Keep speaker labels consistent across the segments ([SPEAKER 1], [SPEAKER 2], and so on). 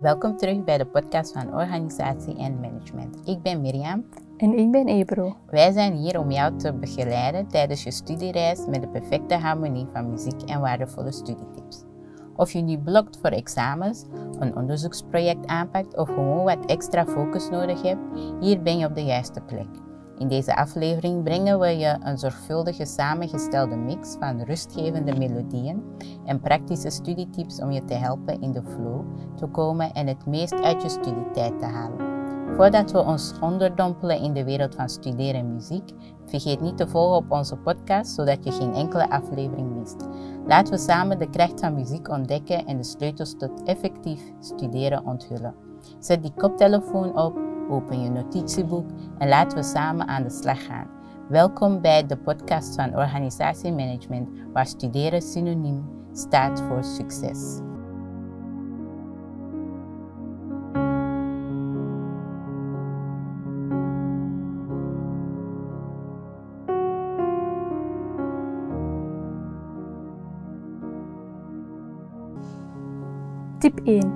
[SPEAKER 1] Welkom terug bij de podcast van Organisatie en Management. Ik ben Mirjam.
[SPEAKER 2] En ik ben Ebro.
[SPEAKER 1] Wij zijn hier om jou te begeleiden tijdens je studiereis met de perfecte harmonie van muziek en waardevolle studietips. Of je nu blokt voor examens, een onderzoeksproject aanpakt of gewoon wat extra focus nodig hebt, hier ben je op de juiste plek. In deze aflevering brengen we je een zorgvuldige samengestelde mix van rustgevende melodieën en praktische studietips om je te helpen in de flow te komen en het meest uit je studietijd te halen. Voordat we ons onderdompelen in de wereld van studeren en muziek, vergeet niet te volgen op onze podcast zodat je geen enkele aflevering mist. Laten we samen de kracht van muziek ontdekken en de sleutels tot effectief studeren onthullen. Zet die koptelefoon op open je notitieboek en laten we samen aan de slag gaan. Welkom bij de podcast van Organisatiemanagement, waar studeren synoniem staat voor succes.
[SPEAKER 2] Tip 1.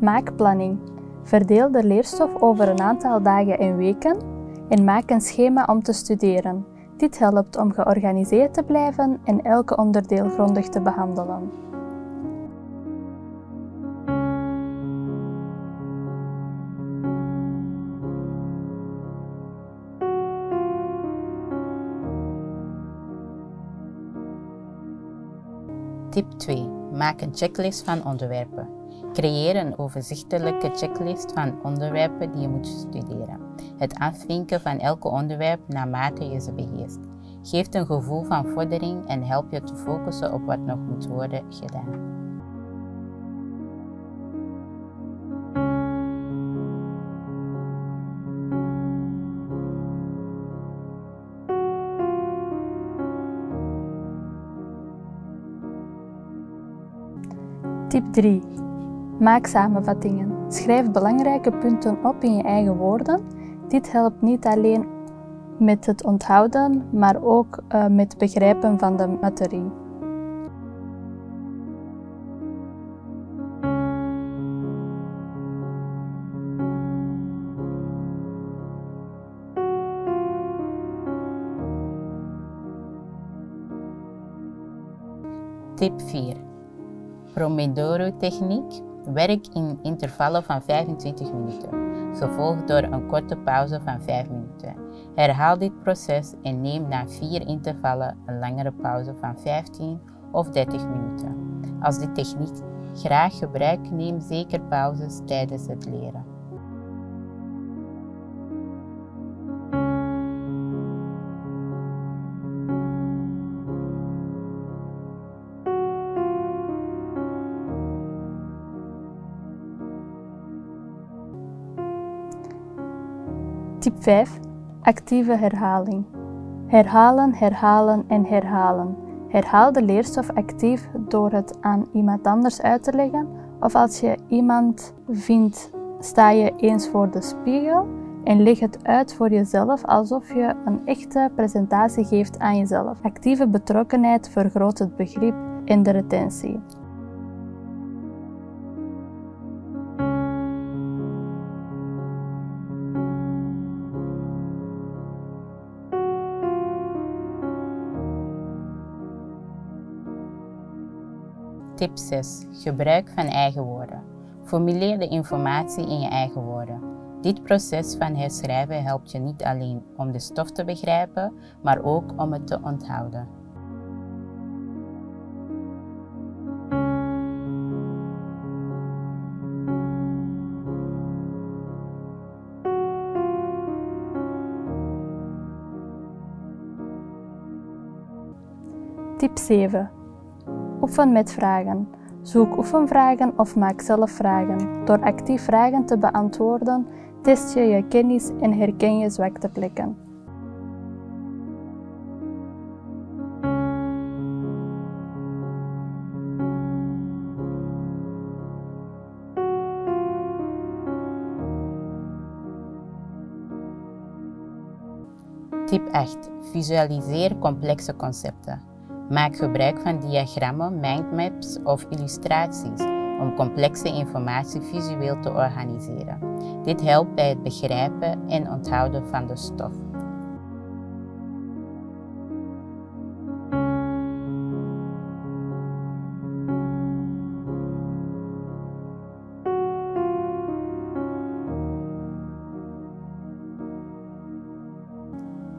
[SPEAKER 2] Maak planning. Verdeel de leerstof over een aantal dagen en weken en maak een schema om te studeren. Dit helpt om georganiseerd te blijven en elke onderdeel grondig te behandelen.
[SPEAKER 1] Tip 2. Maak een checklist van onderwerpen. Creëer een overzichtelijke checklist van onderwerpen die je moet studeren. Het afvinken van elke onderwerp naarmate je ze beheerst geeft een gevoel van vordering en helpt je te focussen op wat nog moet worden gedaan.
[SPEAKER 2] Tip 3. Maak samenvattingen. Schrijf belangrijke punten op in je eigen woorden. Dit helpt niet alleen met het onthouden, maar ook uh, met begrijpen van de materie.
[SPEAKER 1] Tip 4. Pomodoro-techniek. Werk in intervallen van 25 minuten, gevolgd door een korte pauze van 5 minuten. Herhaal dit proces en neem na 4 intervallen een langere pauze van 15 of 30 minuten. Als die techniek graag gebruikt, neem zeker pauzes tijdens het leren.
[SPEAKER 2] 5. Actieve herhaling. Herhalen, herhalen en herhalen. Herhaal de leerstof actief door het aan iemand anders uit te leggen of als je iemand vindt, sta je eens voor de spiegel en leg het uit voor jezelf alsof je een echte presentatie geeft aan jezelf. Actieve betrokkenheid vergroot het begrip en de retentie.
[SPEAKER 1] Tip 6. Gebruik van eigen woorden. Formuleer de informatie in je eigen woorden. Dit proces van herschrijven helpt je niet alleen om de stof te begrijpen, maar ook om het te onthouden.
[SPEAKER 2] Tip 7. Oefen met vragen. Zoek oefenvragen of maak zelf vragen. Door actief vragen te beantwoorden, test je je kennis en herken je zwakteplekken.
[SPEAKER 1] Tip 8. Visualiseer complexe concepten. Maak gebruik van diagrammen, mindmaps of illustraties om complexe informatie visueel te organiseren. Dit helpt bij het begrijpen en onthouden van de stof.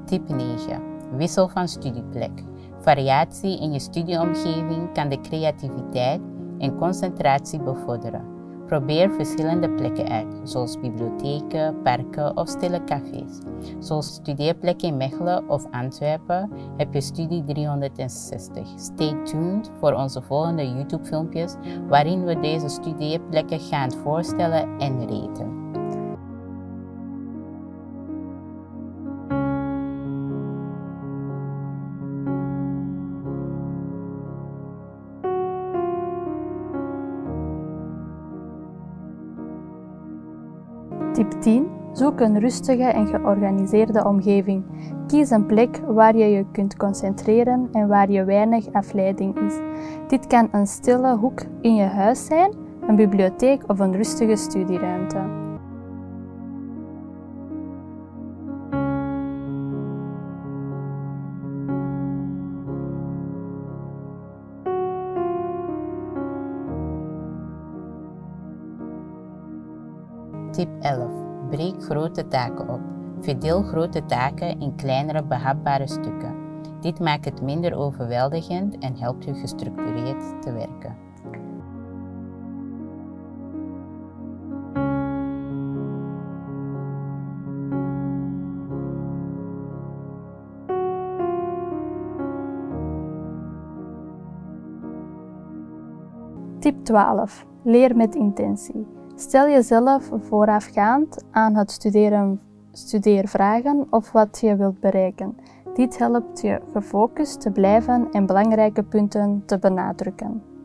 [SPEAKER 1] Tip 9. Wissel van studieplek. Variatie in je studieomgeving kan de creativiteit en concentratie bevorderen. Probeer verschillende plekken uit, zoals bibliotheken, parken of stille cafés. Zoals studeerplekken in Mechelen of Antwerpen heb je Studie 360. Stay tuned voor onze volgende YouTube-filmpjes waarin we deze studeerplekken gaan voorstellen en reten.
[SPEAKER 2] Tip 10. Zoek een rustige en georganiseerde omgeving. Kies een plek waar je je kunt concentreren en waar je weinig afleiding is. Dit kan een stille hoek in je huis zijn, een bibliotheek of een rustige studieruimte.
[SPEAKER 1] Tip 11. Breek grote taken op. Verdeel grote taken in kleinere behapbare stukken. Dit maakt het minder overweldigend en helpt je gestructureerd te werken.
[SPEAKER 2] Tip 12. Leer met intentie. Stel jezelf voorafgaand aan het studeren studeervragen of wat je wilt bereiken. Dit helpt je gefocust te blijven en belangrijke punten te benadrukken.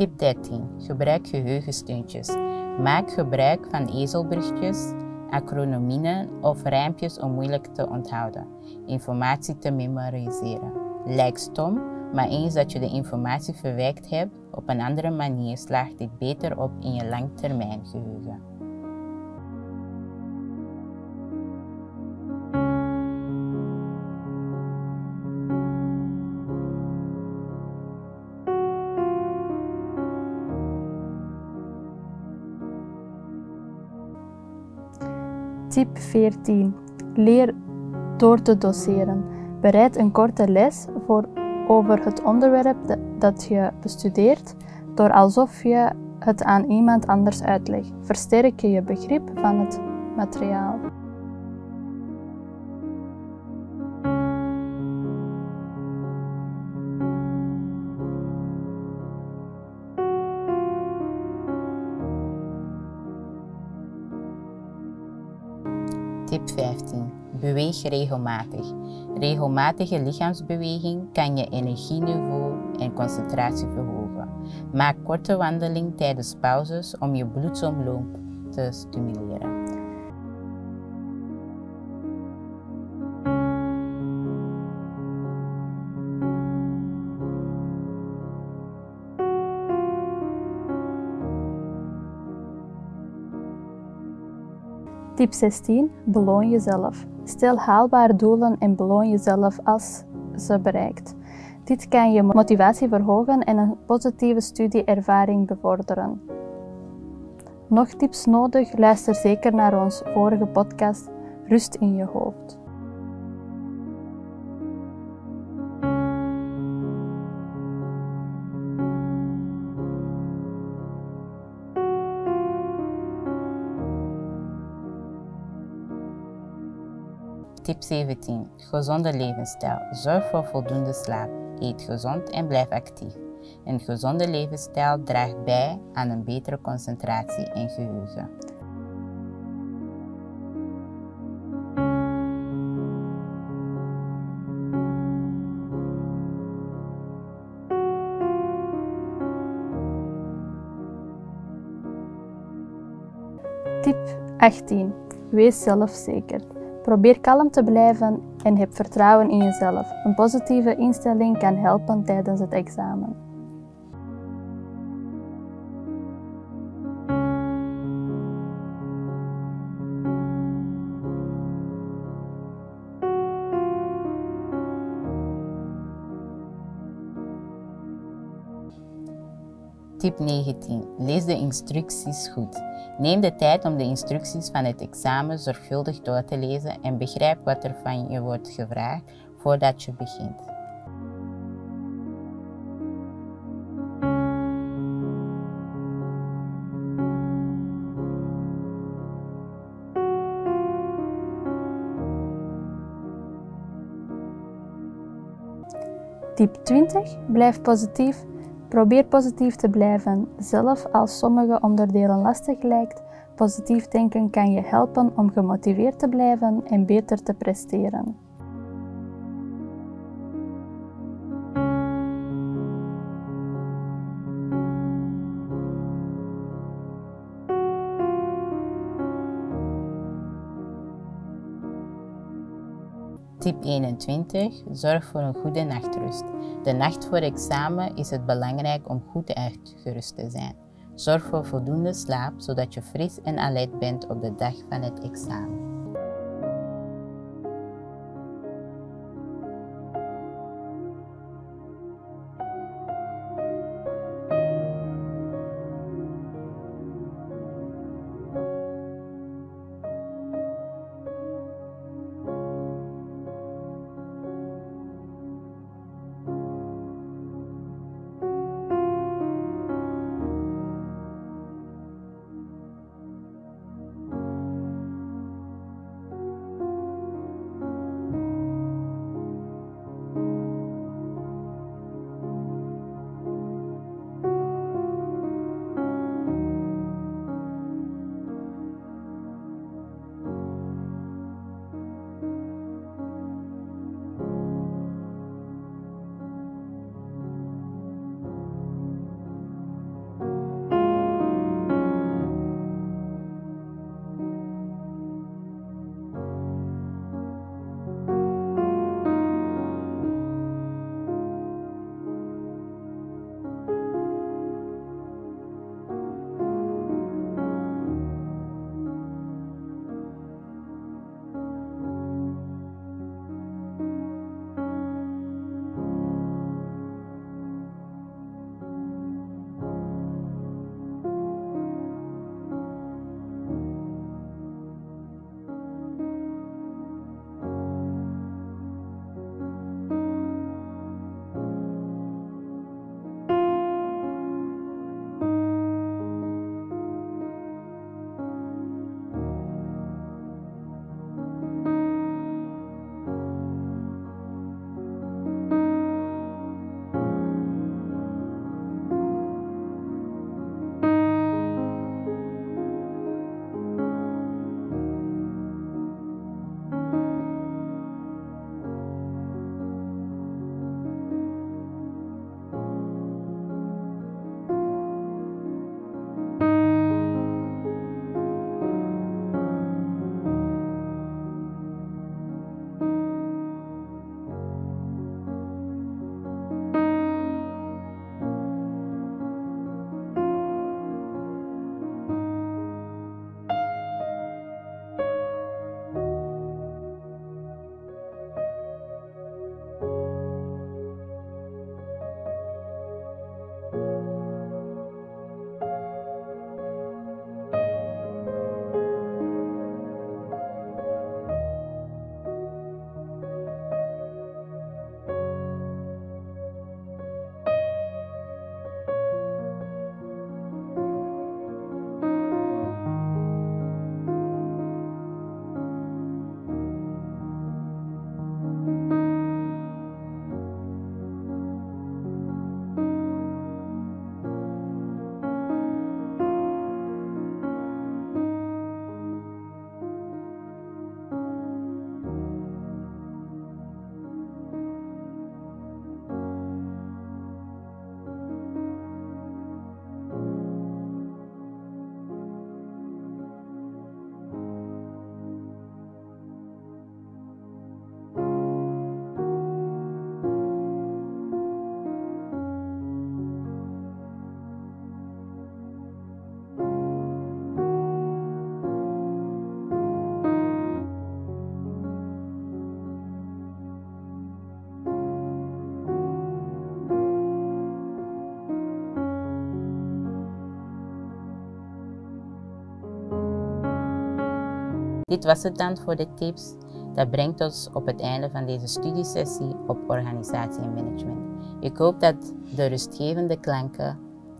[SPEAKER 1] Tip 13. Gebruik geheugensteuntjes. Maak gebruik van ezelberichtjes, acronomieën of rijmpjes om moeilijk te onthouden, informatie te memoriseren. Lijkt stom, maar eens dat je de informatie verwerkt hebt op een andere manier slaagt dit beter op in je langtermijngeheugen.
[SPEAKER 2] Tip 14. Leer door te doseren. Bereid een korte les voor over het onderwerp dat je bestudeert door alsof je het aan iemand anders uitlegt. Versterk je je begrip van het materiaal.
[SPEAKER 1] Beweeg regelmatig. Regelmatige lichaamsbeweging kan je energieniveau en concentratie verhogen. Maak korte wandeling tijdens pauzes om je bloedsomloop te stimuleren.
[SPEAKER 2] Tip 16. Beloon jezelf. Stel haalbare doelen en beloon jezelf als ze bereikt. Dit kan je motivatie verhogen en een positieve studieervaring bevorderen. Nog tips nodig? Luister zeker naar ons vorige podcast Rust in je hoofd.
[SPEAKER 1] Tip 17. Gezonde levensstijl. Zorg voor voldoende slaap. Eet gezond en blijf actief. Een gezonde levensstijl draagt bij aan een betere concentratie en geheugen.
[SPEAKER 2] Tip 18. Wees zelfzeker. Probeer kalm te blijven en heb vertrouwen in jezelf. Een positieve instelling kan helpen tijdens het examen.
[SPEAKER 1] Tip 19. Lees de instructies goed. Neem de tijd om de instructies van het examen zorgvuldig door te lezen en begrijp wat er van je wordt gevraagd voordat je begint.
[SPEAKER 2] Tip 20. Blijf positief Probeer positief te blijven, zelf als sommige onderdelen lastig lijkt. Positief denken kan je helpen om gemotiveerd te blijven en beter te presteren.
[SPEAKER 1] Tip 21. Zorg voor een goede nachtrust. De nacht voor examen is het belangrijk om goed uitgerust te zijn. Zorg voor voldoende slaap zodat je fris en alert bent op de dag van het examen. Dit was het dan voor de tips. Dat brengt ons op het einde van deze studiesessie op organisatie en management. Ik hoop dat de rustgevende klanken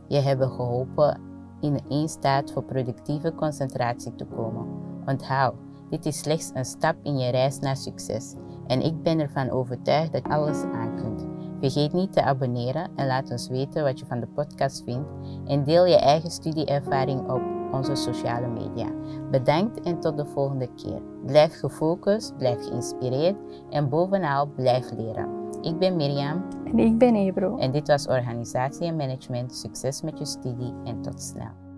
[SPEAKER 1] je hebben geholpen in één staat voor productieve concentratie te komen. Onthoud, dit is slechts een stap in je reis naar succes en ik ben ervan overtuigd dat je alles aan kunt. Vergeet niet te abonneren en laat ons weten wat je van de podcast vindt en deel je eigen studieervaring op onze sociale media. Bedankt en tot de volgende keer. Blijf gefocust, blijf geïnspireerd en bovenal blijf leren. Ik ben Mirjam.
[SPEAKER 2] En ik ben Ebro.
[SPEAKER 1] En dit was Organisatie en Management. Succes met je studie en tot snel.